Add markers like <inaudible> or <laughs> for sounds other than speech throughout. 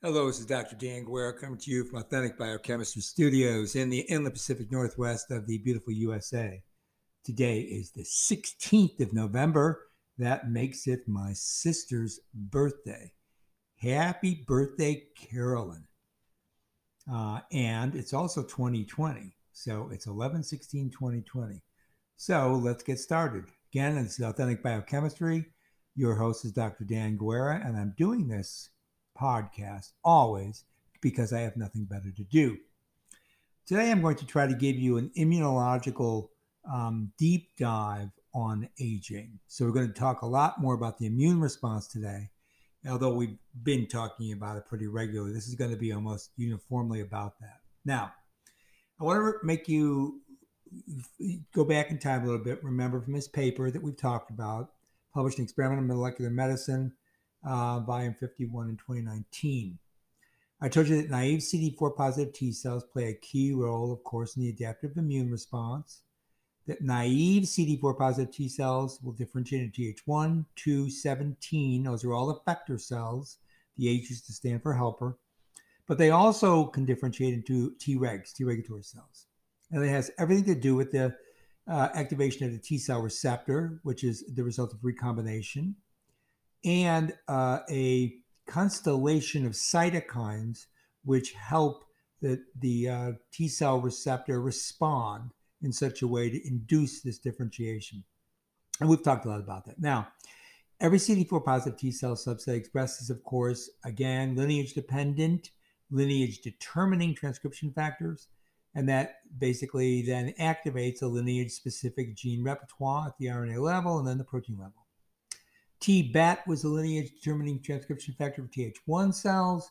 Hello, this is Dr. Dan Guerra coming to you from Authentic Biochemistry Studios in the inland Pacific Northwest of the beautiful USA. Today is the 16th of November. That makes it my sister's birthday. Happy birthday, Carolyn. Uh, and it's also 2020. So it's 11 16 2020. So let's get started. Again, this is Authentic Biochemistry. Your host is Dr. Dan Guerra, and I'm doing this podcast always because I have nothing better to do. Today, I'm going to try to give you an immunological um, deep dive on aging. So, we're going to talk a lot more about the immune response today, although we've been talking about it pretty regularly. This is going to be almost uniformly about that. Now, I want to make you go back in time a little bit. Remember from this paper that we've talked about, published in Experimental Molecular Medicine uh, volume 51 in 2019. I told you that naive CD4 positive T cells play a key role, of course, in the adaptive immune response. That naive CD4 positive T cells will differentiate into Th1, 2, 17. Those are all effector cells. The H is to stand for helper. But they also can differentiate into Tregs, T regulatory cells. And it has everything to do with the uh, activation of the T cell receptor, which is the result of recombination and uh, a constellation of cytokines which help the, the uh, T cell receptor respond in such a way to induce this differentiation. And we've talked a lot about that. Now, every CD4 positive T cell subset expresses, of course, again, lineage dependent, lineage determining transcription factors. And that basically then activates a lineage specific gene repertoire at the RNA level and then the protein level. TBET was a lineage determining transcription factor for Th1 cells.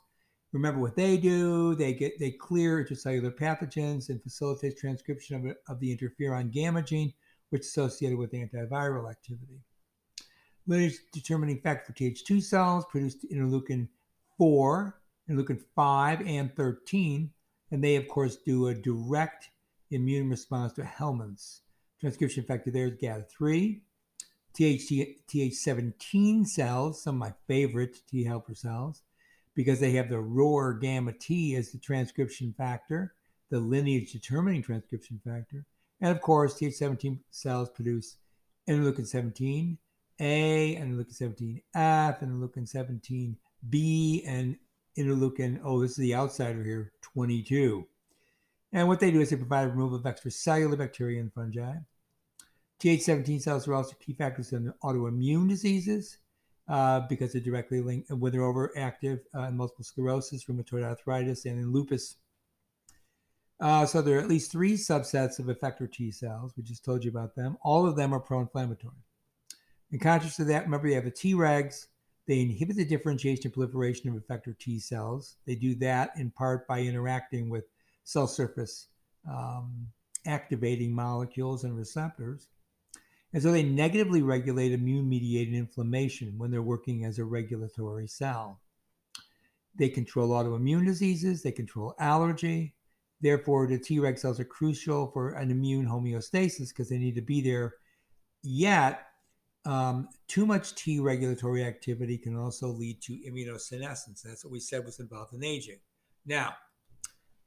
Remember what they do? They get they clear intracellular pathogens and facilitate transcription of, of the interferon gamma gene, which is associated with antiviral activity. Lineage determining factor for Th2 cells produced interleukin 4, interleukin 5, and 13, and they of course do a direct immune response to helminths transcription factor. There is GATA3. TH, TH17 cells, some of my favorite T helper cells, because they have the ROR gamma T as the transcription factor, the lineage determining transcription factor. And of course, TH17 cells produce interleukin 17A, interleukin 17F, interleukin 17B, and interleukin, oh, this is the outsider here, 22. And what they do is they provide removal of extracellular bacteria and fungi. Th17 cells are also key factors in autoimmune diseases uh, because they're directly linked when they're overactive uh, in multiple sclerosis, rheumatoid arthritis, and in lupus. Uh, so there are at least three subsets of effector T cells. We just told you about them. All of them are pro-inflammatory. In contrast to that, remember you have the Tregs. They inhibit the differentiation and proliferation of effector T cells. They do that in part by interacting with cell surface um, activating molecules and receptors. And so they negatively regulate immune mediated inflammation when they're working as a regulatory cell. They control autoimmune diseases, they control allergy. Therefore, the Treg cells are crucial for an immune homeostasis because they need to be there. Yet, um, too much T regulatory activity can also lead to immunosenescence. That's what we said was involved in aging. Now,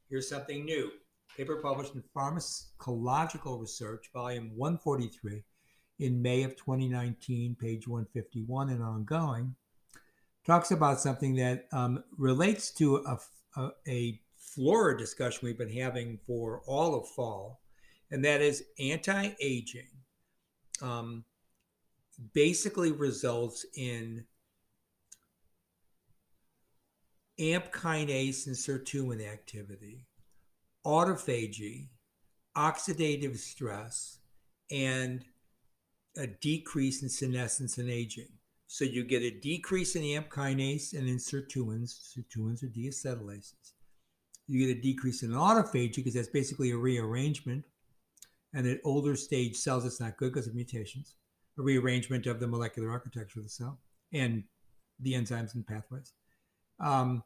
here's something new. Paper published in Pharmacological Research, volume 143, in May of 2019, page 151 and ongoing, talks about something that um, relates to a, a, a flora discussion we've been having for all of fall, and that is anti aging um, basically results in AMP kinase and sirtuin activity, autophagy, oxidative stress, and a decrease in senescence and aging. So you get a decrease in the AMP kinase and in sirtuins. Sirtuins are deacetylases. You get a decrease in autophagy because that's basically a rearrangement. And at older stage cells, it's not good because of mutations. A rearrangement of the molecular architecture of the cell and the enzymes and pathways. Um,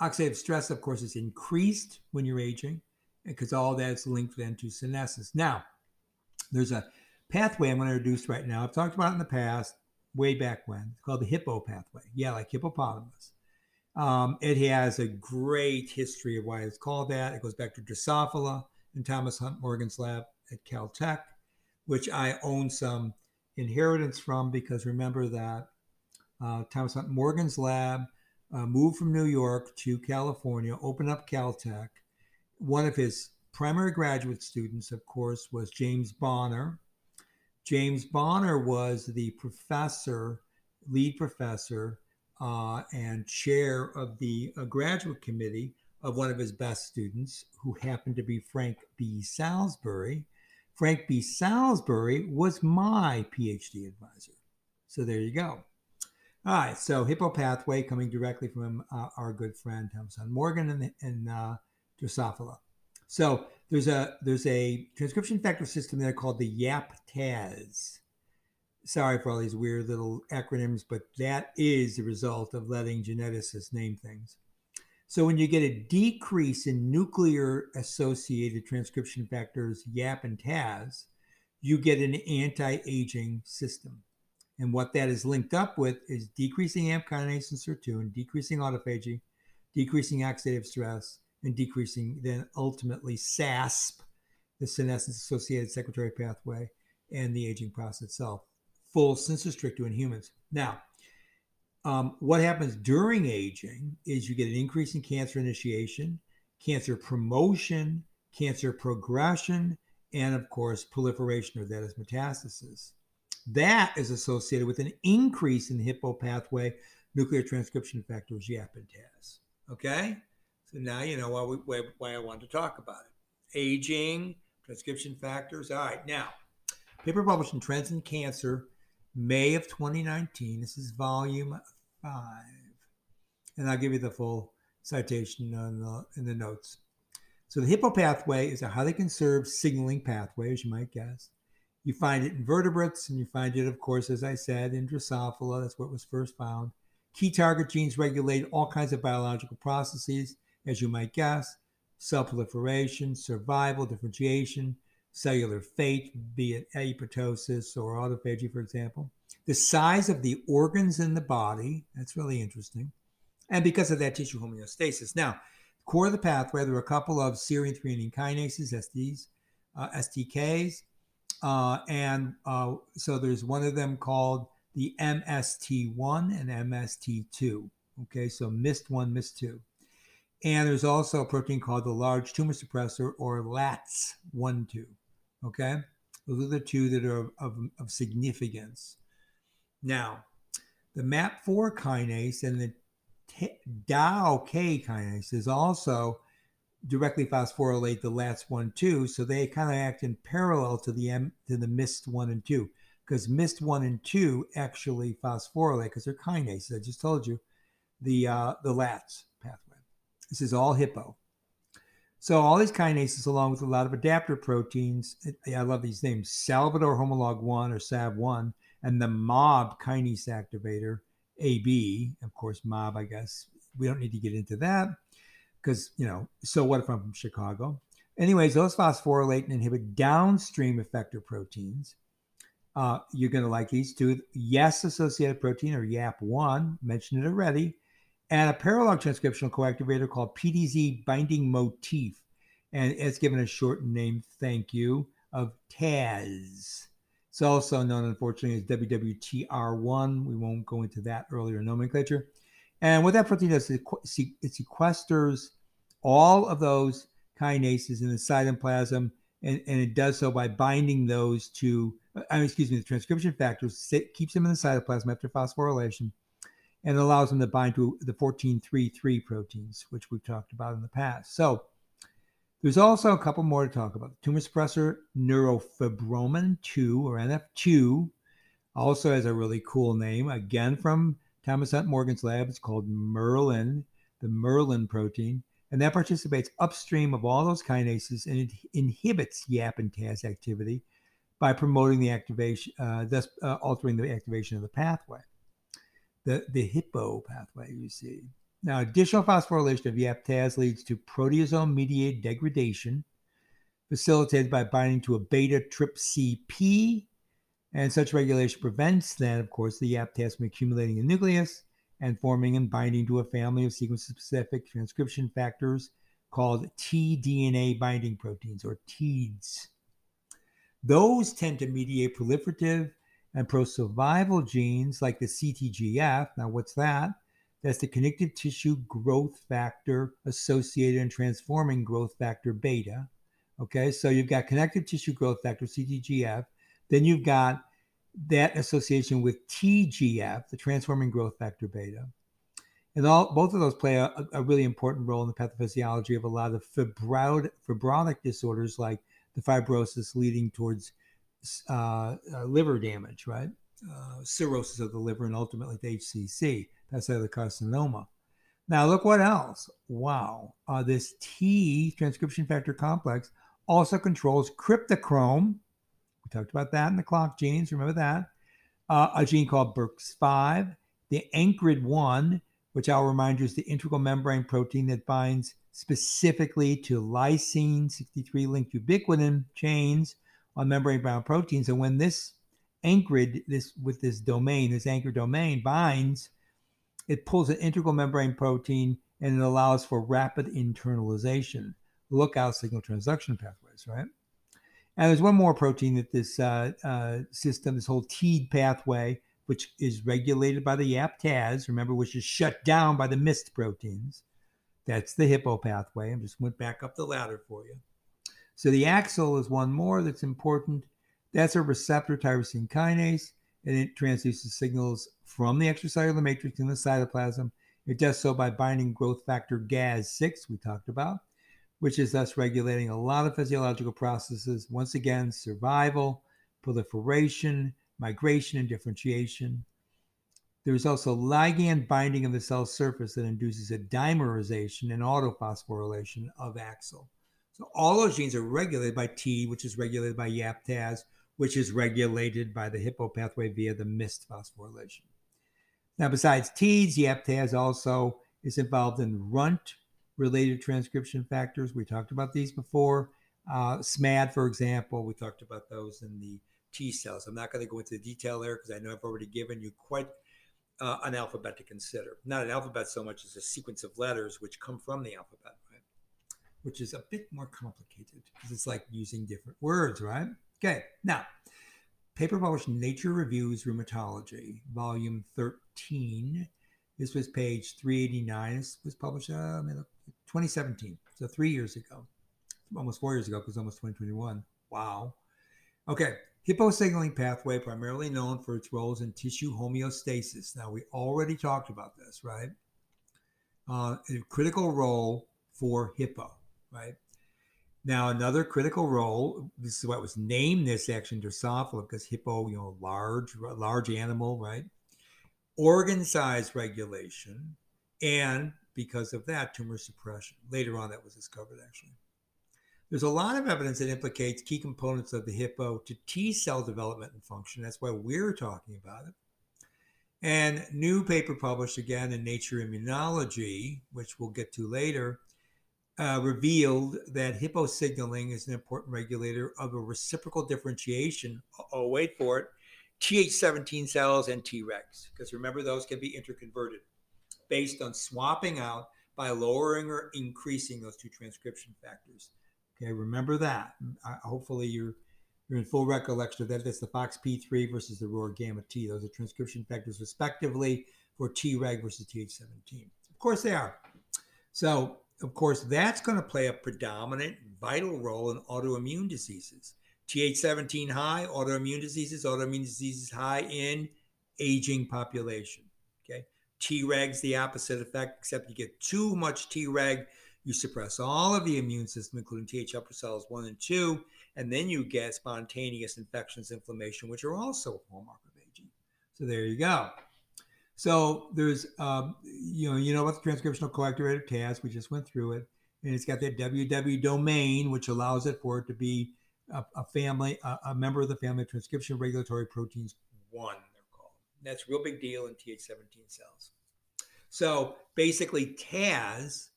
oxidative stress, of course, is increased when you're aging because all that's linked then to senescence. Now, there's a pathway I'm going to introduce right now. I've talked about it in the past, way back when. It's called the hippo pathway. Yeah, like hippopotamus. Um, it has a great history of why it's called that. It goes back to Drosophila and Thomas Hunt Morgan's lab at Caltech, which I own some inheritance from because remember that uh, Thomas Hunt Morgan's lab uh, moved from New York to California, opened up Caltech. One of his primary graduate students, of course, was James Bonner. James Bonner was the professor, lead professor, uh, and chair of the uh, graduate committee of one of his best students, who happened to be Frank B. Salisbury. Frank B. Salisbury was my PhD advisor. So there you go. All right, so Hippo pathway coming directly from uh, our good friend Thomas Hunt Morgan and, and uh, Drosophila. So there's a there's a transcription factor system there called the YAP-TAZ. Sorry for all these weird little acronyms, but that is the result of letting geneticists name things. So when you get a decrease in nuclear associated transcription factors YAP and TAZ, you get an anti-aging system. And what that is linked up with is decreasing AMP kinase and sirtuin, decreasing autophagy, decreasing oxidative stress, and decreasing then ultimately SASP, the senescence associated secretory pathway, and the aging process itself. Full sensu stricto in humans. Now, um, what happens during aging is you get an increase in cancer initiation, cancer promotion, cancer progression, and of course, proliferation, or that is metastasis. That is associated with an increase in the hippo pathway nuclear transcription factors, YAP and TAZ. Okay? Now you know why, we, why I wanted to talk about it. Aging, transcription factors. All right, now, paper published in Trends in Cancer, May of 2019. This is volume five. And I'll give you the full citation the, in the notes. So the hippo pathway is a highly conserved signaling pathway, as you might guess. You find it in vertebrates, and you find it, of course, as I said, in Drosophila. That's where it was first found. Key target genes regulate all kinds of biological processes, as you might guess cell proliferation, survival, differentiation, cellular fate, be it apoptosis or autophagy, for example. The size of the organs in the body, that's really interesting. And because of that, tissue homeostasis. Now, core of the pathway, there are a couple of serine threonine kinases, SDs, uh, STKs. Uh, and uh, so there's one of them called the MST1 and MST2. Okay, so MIST1, MIST2. And there's also a protein called the large tumor suppressor or LATS1, 2. Okay, those are the two that are of, of significance. Now, the MAP4 kinase and the TAO-K kinase is also directly phosphorylate the LATS1 2, so they kind of act in parallel to the M, to the MIST 1 and 2 because MIST 1 and 2 actually phosphorylate because they're kinases. I just told you the uh, the LATS. This is all hippo. So all these kinases, along with a lot of adapter proteins, I love these names: Salvador homolog 1 or SAV1, and the MOB kinase activator AB. Of course, MOB. I guess we don't need to get into that because you know, so what if I'm from Chicago? Anyways, those phosphorylate and inhibit downstream effector proteins. Uh, you're going to like these two. Yes, associated protein or YAP1, mentioned it already, and a paralog transcriptional coactivator called PDZ binding motif. And it's given a short name, thank you, of TAZ. It's also known, unfortunately, as WWTR1. We won't go into that earlier nomenclature. And what that protein does is it sequesters all of those kinases in the cytoplasm, and, and it does so by binding those to, I mean, excuse me, the transcription factors, keeps them in the cytoplasm after phosphorylation, and allows them to bind to the 14-3-3 proteins, which we've talked about in the past. So there's also a couple more to talk about. Tumor suppressor neurofibromin 2 or NF2 also has a really cool name, again from Thomas Hunt Morgan's lab. It's called Merlin, the Merlin protein, and that participates upstream of all those kinases and it inhibits YAP and TAZ activity by promoting the activation, uh, thus uh, altering the activation of the pathway, the, the hippo pathway, you see. Now, additional phosphorylation of YAP-TAZ leads to proteasome-mediated degradation, facilitated by binding to a beta TRPC and such regulation prevents then, of course, the YAP-TAZ from accumulating in the nucleus and forming and binding to a family of sequence specific transcription factors called tDNA binding proteins or TEADs. Those tend to mediate proliferative and pro survival genes like the CTGF. Now, what's that? That's the connective tissue growth factor associated in transforming growth factor beta. Okay, so you've got connective tissue growth factor, CTGF. Then you've got that association with TGF, the transforming growth factor beta. And all, both of those play a, a really important role in the pathophysiology of a lot of fibrotic, fibrotic disorders like the fibrosis leading towards uh, uh, liver damage, right? Uh, cirrhosis of the liver and ultimately HCC, that's the carcinoma. Now, look what else. Wow. Uh, this T transcription factor complex also controls cryptochrome. We talked about that in the clock genes. Remember that? Uh, a gene called BIRC5, the ANKRID1, which I'll remind you is the integral membrane protein that binds specifically to lysine 63 linked ubiquitin chains on membrane bound proteins. And when this anchored this with this domain, this anchor domain binds, it pulls an integral membrane protein and it allows for rapid internalization. Lookout signal transduction pathways, right? And there's one more protein that this uh, uh, system, this whole TEAD pathway, which is regulated by the YAP-TAZ, remember, which is shut down by the MIST proteins. That's the hippo pathway. I just went back up the ladder for you. So the AXL is one more that's important. That's a receptor tyrosine kinase, and it transduces signals from the extracellular matrix in the cytoplasm. It does so by binding growth factor GAS6, we talked about, which is thus regulating a lot of physiological processes. Once again, survival, proliferation, migration, and differentiation. There's also ligand binding of the cell surface that induces a dimerization and autophosphorylation of AXL. So all those genes are regulated by T, which is regulated by YAP-TAZ, which is regulated by the hippo pathway via the MIST phosphorylation. Now, besides TEADS, YAP-TAZ also is involved in RUNT related transcription factors. We talked about these before. Uh, SMAD, for example, we talked about those in the T cells. I'm not going to go into the detail there because I know I've already given you quite uh, an alphabet to consider. Not an alphabet so much as a sequence of letters which come from the alphabet? Which is a bit more complicated because it's like using different words, right? Okay, now, paper published Nature Reviews Rheumatology, volume 13. This was page 389. This was published uh, 2017, so three years ago, almost four years ago because almost 2021. Wow. Okay, Hippo signaling pathway, primarily known for its roles in tissue homeostasis. Now, we already talked about this, right? Uh, a critical role for hippo, right? Now, another critical role, this is what was named this action Drosophila, because hippo, you know, large, large animal, right? Organ size regulation, and because of that, tumor suppression. Later on, that was discovered actually. There's a lot of evidence that implicates key components of the hippo to T cell development and function. That's why we're talking about it. And new paper published again in Nature Immunology, which we'll get to later, uh, revealed that hippo signaling is an important regulator of a reciprocal differentiation. Oh, wait for it. Th17 cells and Tregs, because remember, those can be interconverted based on swapping out by lowering or increasing those two transcription factors. Okay, remember that. hopefully you're you're in full recollection of that. That's the FOXP3 versus the ROR gamma T. Those are transcription factors respectively for Treg versus Th17. Of course they are. So of course that's going to play a predominant vital role in autoimmune diseases. Th17 high, autoimmune diseases, autoimmune diseases high in aging population. Okay. Tregs, the opposite effect, except you get too much Treg, you suppress all of the immune system, including Th helper cells 1 and 2, and then you get spontaneous infections, inflammation, which are also a hallmark of aging. So there you go. So there's, um, you know, you know about the transcriptional coactivator TAZ. We just went through it, and it's got that WW domain, which allows it for it to be a, a family, a, a, member of the family of transcription regulatory proteins one. They're called. That's a real big deal in Th17 cells. So basically, TAZ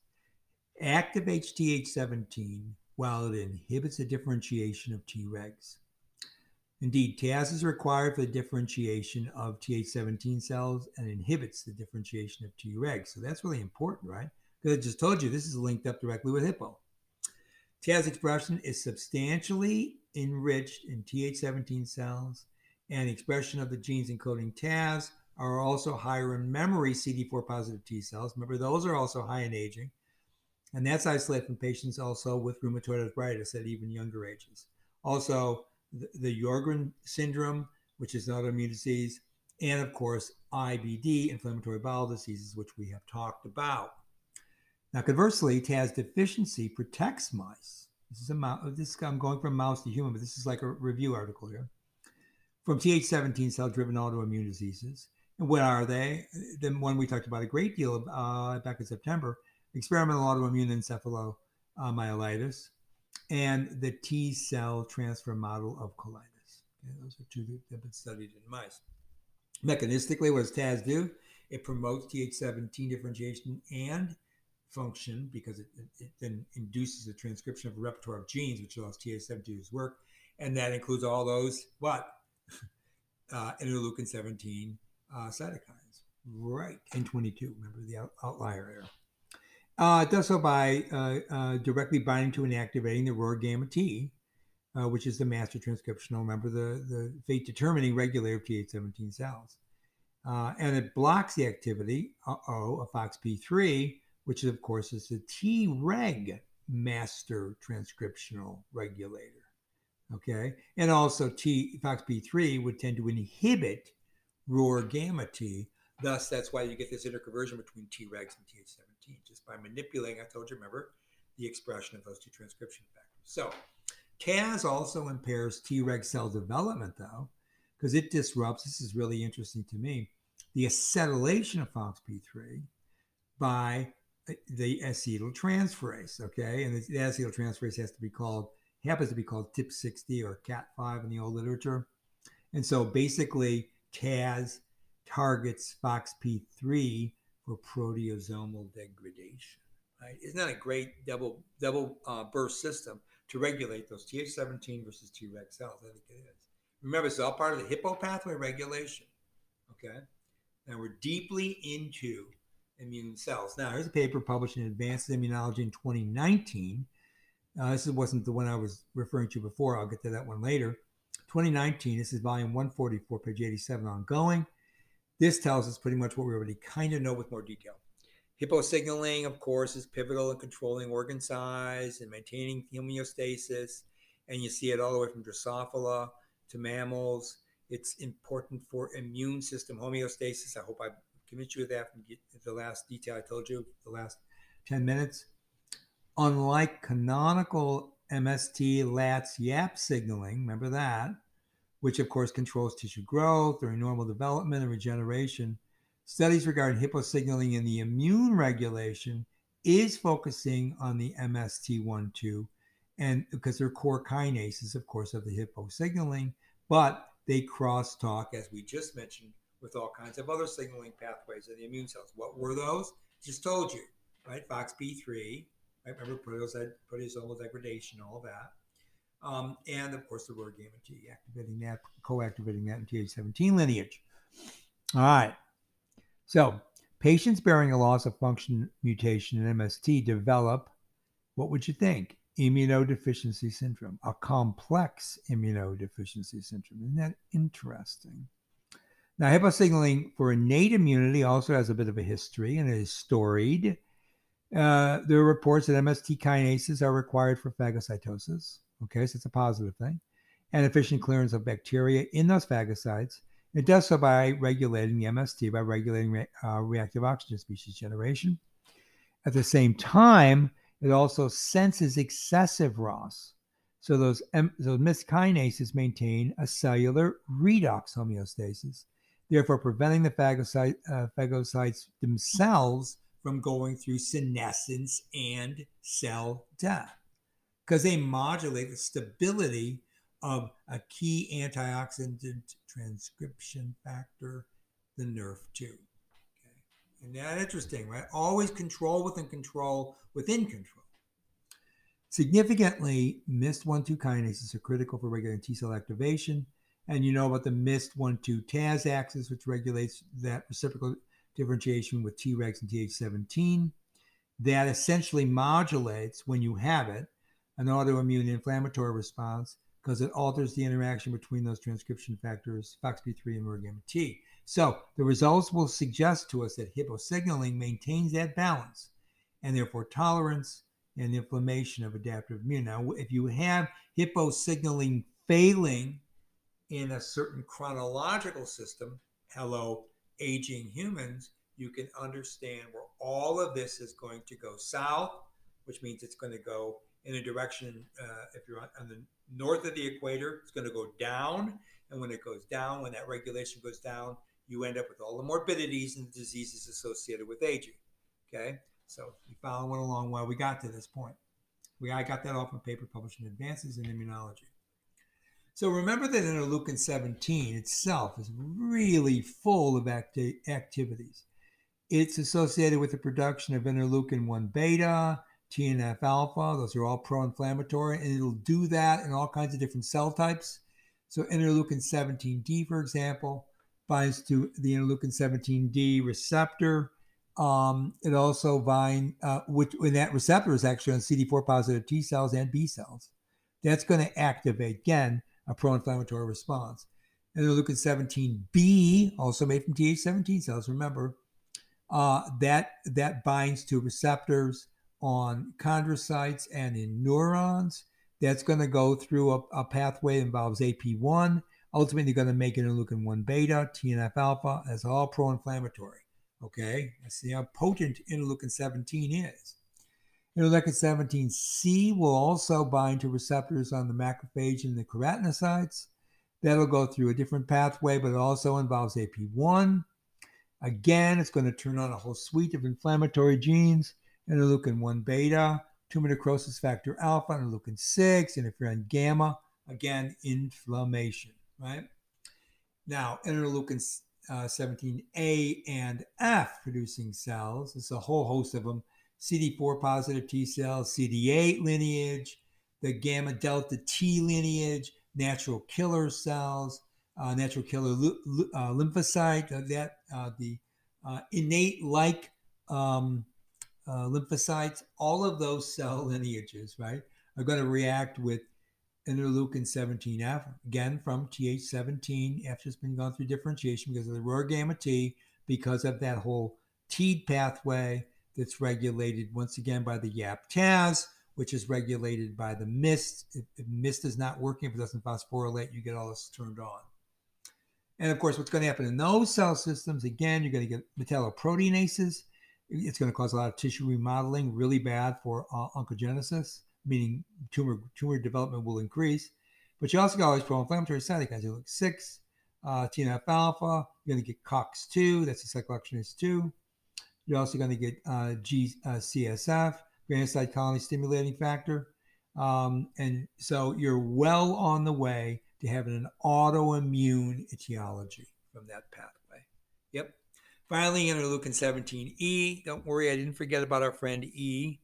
activates Th17 while it inhibits the differentiation of Tregs. Indeed, TAZ is required for the differentiation of Th17 cells and inhibits the differentiation of Tregs. So that's really important, right? Because I just told you this is linked up directly with Hippo. TAZ expression is substantially enriched in Th17 cells, and expression of the genes encoding TAZ are also higher in memory CD4 positive T cells. Remember, those are also high in aging. And that's isolated from patients also with rheumatoid arthritis at even younger ages. Also, the, the Sjogren syndrome, which is an autoimmune disease, and of course, IBD, inflammatory bowel diseases, which we have talked about. Now, conversely, TAZ deficiency protects mice. This is a mouse. This I'm going from mouse to human, but this is like a review article here from Th17 cell-driven autoimmune diseases. And what are they? The one we talked about a great deal uh, back in September: experimental autoimmune encephalomyelitis, and the T cell transfer model of colitis. Okay, those are two that have been studied in mice. Mechanistically, what does TAZ do? It promotes Th17 differentiation and function because it, it, it, then induces the transcription of a repertoire of genes, which allows Th17 to work. And that includes all those, what? <laughs> uh, interleukin 17 uh, cytokines. Right. And 22, remember the out- outlier error. Uh, it does so by uh, uh, directly binding to and activating the ROR gamma T, uh, which is the master transcriptional, remember, the, the fate determining regulator of Th17 cells. Uh, and it blocks the activity, of FOXP3, which is, of course is the Treg master transcriptional regulator. Okay. And also T FOXP3 would tend to inhibit ROR gamma T. Thus, that's why you get this interconversion between Tregs and Th17, just by manipulating, I told you, remember, the expression of those two transcription factors. So, TAZ also impairs Treg cell development, though, because it disrupts, this is really interesting to me, the acetylation of FOXP3 by uh, the acetyltransferase, okay? And the acetyltransferase has to be called, happens to be called TIP60 or KAT5 in the old literature. And so basically, TAZ targets FOXP3 for proteasomal degradation. Right? Isn't that a great double double uh, burst system to regulate those Th17 versus Treg cells? I think it is. Remember, it's all part of the Hippo pathway regulation. Okay. Now we're deeply into immune cells. Now, here's a paper published in Advances Immunology in 2019. Uh, this wasn't the one I was referring to before. I'll get to that one later. 2019, this is volume 144, page 87, ongoing. This tells us pretty much what we already kind of know with more detail. Hippo signaling, of course, is pivotal in controlling organ size and maintaining homeostasis. And you see it all the way from Drosophila to mammals. It's important for immune system homeostasis. I hope I convinced you of that from the last detail I told you, the last 10 minutes. Unlike canonical MST, LATS, YAP signaling, remember that, which of course controls tissue growth during normal development and regeneration. Studies regarding hippo signaling in the immune regulation is focusing on the MST1-2, and because they're core kinases, of course, of the hippo signaling, but they crosstalk, as we just mentioned, with all kinds of other signaling pathways in the immune cells. What were those? Just told you, right? FOXP3, right? Remember proteasomal degradation, all that. Um, and of course, the ROR gamma T, activating that, co-activating that in Th17 lineage. All right. So patients bearing a loss of function mutation in MST develop, what would you think? Immunodeficiency syndrome, a complex immunodeficiency syndrome. Isn't that interesting? Now, hippo signaling for innate immunity also has a bit of a history and is storied. Uh, there are reports that MST kinases are required for phagocytosis. Okay, so it's a positive thing. And efficient clearance of bacteria in those phagocytes. It does so by regulating the MST, by regulating re- uh, reactive oxygen species generation. At the same time, it also senses excessive ROS. So those, M- those MST kinases maintain a cellular redox homeostasis, therefore preventing the phagocyte, uh, phagocytes themselves from going through senescence and cell death because they modulate the stability of a key antioxidant transcription factor, the NRF2. Okay. And that's interesting, right? Always control within control within control. Significantly, MIST1-2 kinases are critical for regulating T cell activation And you know about the MIST1-2 TAZ axis, which regulates that reciprocal differentiation with Tregs and Th17. That essentially modulates, when you have it, an autoimmune inflammatory response because it alters the interaction between those transcription factors, FOXP3 and gamma T. So the results will suggest to us that hippo signaling maintains that balance and therefore tolerance and inflammation of adaptive immune. Now, if you have hippo signaling failing in a certain chronological system, hello, aging humans, you can understand where all of this is going to go south, which means it's going to go in a direction, uh, if you're on, on the north of the equator, it's going to go down. And when it goes down, when that regulation goes down, you end up with all the morbidities and diseases associated with aging. Okay, so we following along while we got to this point. We I got that off a paper published in Advances in Immunology. So remember that interleukin 17 itself is really full of acti- activities. It's associated with the production of interleukin 1 beta, TNF alpha, those are all pro inflammatory, and it'll do that in all kinds of different cell types. So, interleukin 17D, for example, binds to the interleukin 17D receptor. Um, it also binds, uh, which when that receptor is actually on CD4 positive T cells and B cells. That's going to activate again a pro-inflammatory response. Interleukin 17B, also made from Th17 cells, remember, uh, that, that binds to receptors on chondrocytes and in neurons. That's going to go through a, a pathway that involves AP1, ultimately going to make interleukin 1 beta, TNF alpha, as all pro inflammatory. Okay, let's see how potent interleukin 17 is. Interleukin 17C will also bind to receptors on the macrophage and the keratinocytes. That'll go through a different pathway, but it also involves AP1. Again, it's going to turn on a whole suite of inflammatory genes interleukin 1 beta, tumor necrosis factor alpha, interleukin 6, interferon gamma. Again, inflammation, right? Now, interleukin uh, 17A and F producing cells, there's a whole host of them CD4 positive T cells, CD8 lineage, the gamma delta T lineage, natural killer cells, uh, natural killer uh, lymphocyte, uh, that uh, the uh, innate like um, uh, lymphocytes, all of those cell <laughs> lineages, right, are going to react with interleukin 17F, again from Th17 after it's been gone through differentiation because of the ROR gamma T, because of that whole TEAD pathway that's regulated once again by the YAP-TAZ, which is regulated by the MIST. If, if MIST is not working, if it doesn't phosphorylate, you get all this turned on. And of course, what's going to happen in those cell systems, again, you're going to get metalloproteinases. It's going to cause a lot of tissue remodeling, really bad for uh, oncogenesis, meaning tumor tumor development will increase. But you also got all these pro-inflammatory cytokines. You look six, uh, TNF alpha. You're going to get COX2. That's a cyclooxygenase 2. You're also going to get uh, G, uh, CSF, granulocyte colony stimulating factor. Um, and so you're well on the way to having an autoimmune etiology from that pathway. Yep. Finally, interleukin 17E. Don't worry, I didn't forget about our friend E.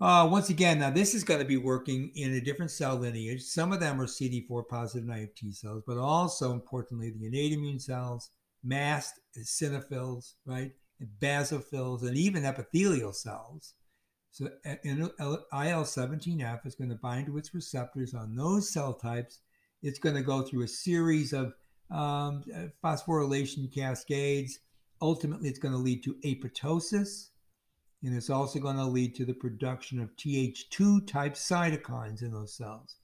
Uh, once again, now this is going to be working in a different cell lineage. Some of them are CD4 positive naive T cells, but also importantly, the innate immune cells, mast eosinophils, right, and basophils, and even epithelial cells. So IL-17F is going to bind to its receptors on those cell types. It's going to go through a series of um, phosphorylation cascades. Ultimately, it's going to lead to apoptosis, and it's also going to lead to the production of Th2 type cytokines in those cells.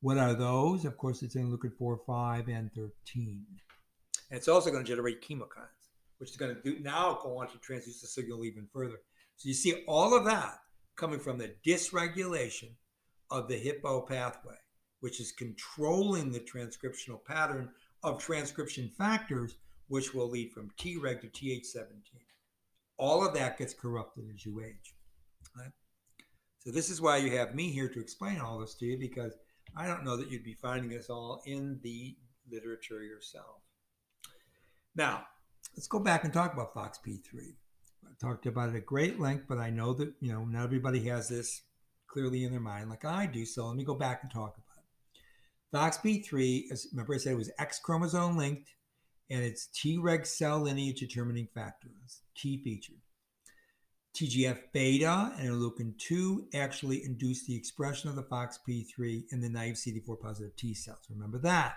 What are those? Of course, it's interleukin 4, 5, and 13. And it's also going to generate chemokines, which is going to do now go on to transduce the signal even further. So you see all of that coming from the dysregulation of the hippo pathway, which is controlling the transcriptional pattern of transcription factors, which will lead from Treg to Th17. All of that gets corrupted as you age. Right? So this is why you have me here to explain all this to you, because I don't know that you'd be finding this all in the literature yourself. Now, let's go back and talk about FOXP3. I talked about it at great length, but I know that you know not everybody has this clearly in their mind like I do. So let me go back and talk about it. FOXP3, as remember I said it was X chromosome linked, and it's Treg cell lineage determining factor. That's key feature. TGF beta and interleukin 2 actually induce the expression of the FOXP3 in the naive CD4 positive T cells. Remember that.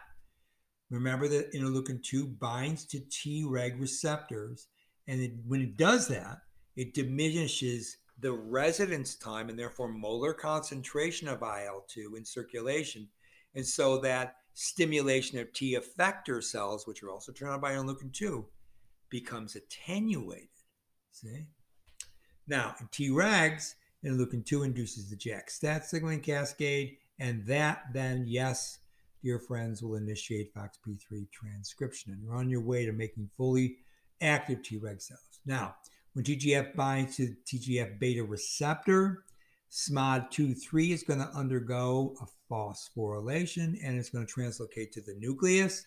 Remember that interleukin 2 binds to Treg receptors, and it, when it does that, it diminishes the residence time and therefore molar concentration of IL 2 in circulation. And so that stimulation of T effector cells, which are also turned on by interleukin 2, becomes attenuated. See? Now, in Tregs, interleukin 2 induces the JAK STAT signaling cascade, and that then, yes, dear friends, will initiate FOXP3 transcription. And you're on your way to making fully active Treg cells. Now, when TGF binds to the TGF beta receptor, SMAD2-3 is going to undergo a phosphorylation and it's going to translocate to the nucleus.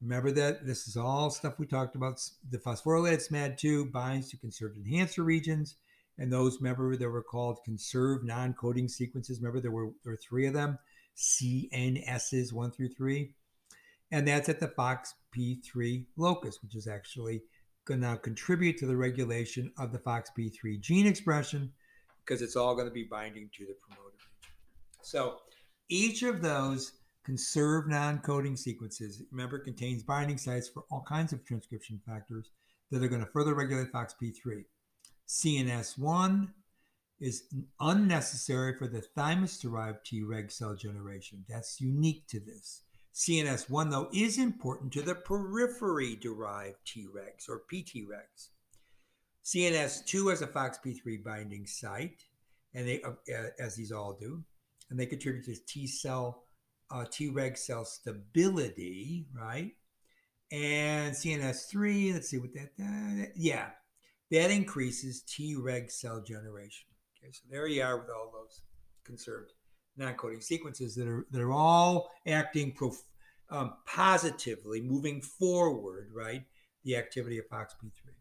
Remember that this is all stuff we talked about. The phosphorylated SMAD2 binds to conserved enhancer regions and those remember there were called conserved non-coding sequences. Remember there were there were three of them, CNSs one through three, and that's at the FOXP3 locus, which is actually going to contribute to the regulation of the FOXP3 gene expression because it's all going to be binding to the promoter. So each of those conserved non-coding sequences, remember, contains binding sites for all kinds of transcription factors that are going to further regulate FOXP3. CNS1 is unnecessary for the thymus derived Treg cell generation. That's unique to this. CNS1, though, is important to the periphery derived Tregs or PTregs. CNS2 has a FOXP3 binding site, and they, uh, as these all do, and they contribute to T cell, uh, Treg cell stability, right? And CNS3, let's see what that, uh, yeah, that increases Treg cell generation. Okay, so there you are with all those conserved non-coding sequences that are that are all acting prof, um, positively, moving forward, right? The activity of FOXP3.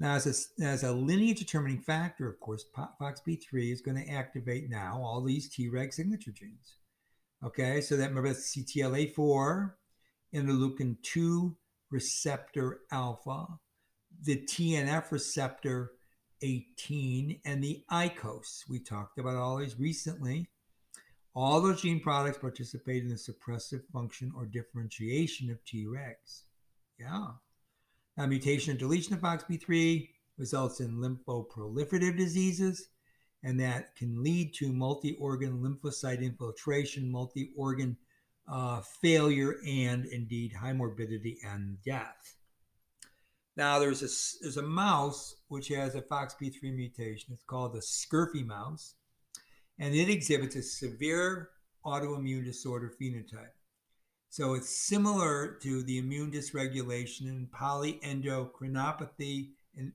Now, as a, as a lineage determining factor, of course, FOXP3 is going to activate now all these Treg signature genes. Okay, so that remember that's CTLA4, interleukin 2 receptor alpha, the TNF receptor 18, and the ICOS. We talked about all these recently. All those gene products participate in the suppressive function or differentiation of Tregs. Yeah. Now, mutation and deletion of FOXP3 results in lymphoproliferative diseases, and that can lead to multi organ lymphocyte infiltration, multi organ uh, failure, and indeed high morbidity and death. Now there's a there's a mouse which has a FOXP3 mutation. It's called the scurfy mouse, and it exhibits a severe autoimmune disorder phenotype. So it's similar to the immune dysregulation in polyendocrinopathy and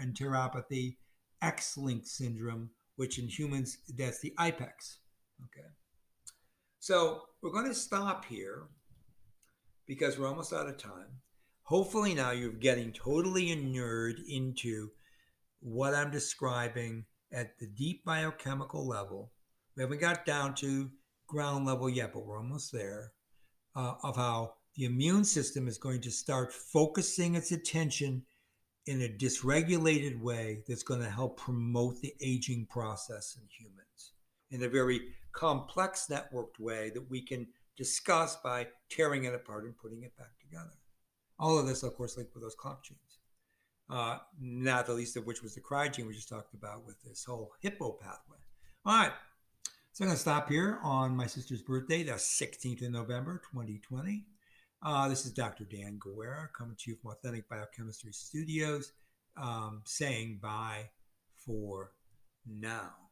enteropathy, X-linked syndrome, which in humans that's the IPEX. Okay. So we're going to stop here because we're almost out of time hopefully now you're getting totally inured into what I'm describing at the deep biochemical level. We haven't got down to ground level yet, but we're almost there. Uh, of how the immune system is going to start focusing its attention in a dysregulated way that's going to help promote the aging process in humans in a very complex networked way that we can discuss by tearing it apart and putting it back together. All of this, of course, linked with those clock genes. Uh, not the least of which was the cry gene we just talked about with this whole hippo pathway. All right. So I'm going to stop here on my sister's birthday, the 16th of November, 2020. Uh, this is Dr. Dan Guerra coming to you from Authentic Biochemistry Studios, um, saying bye for now.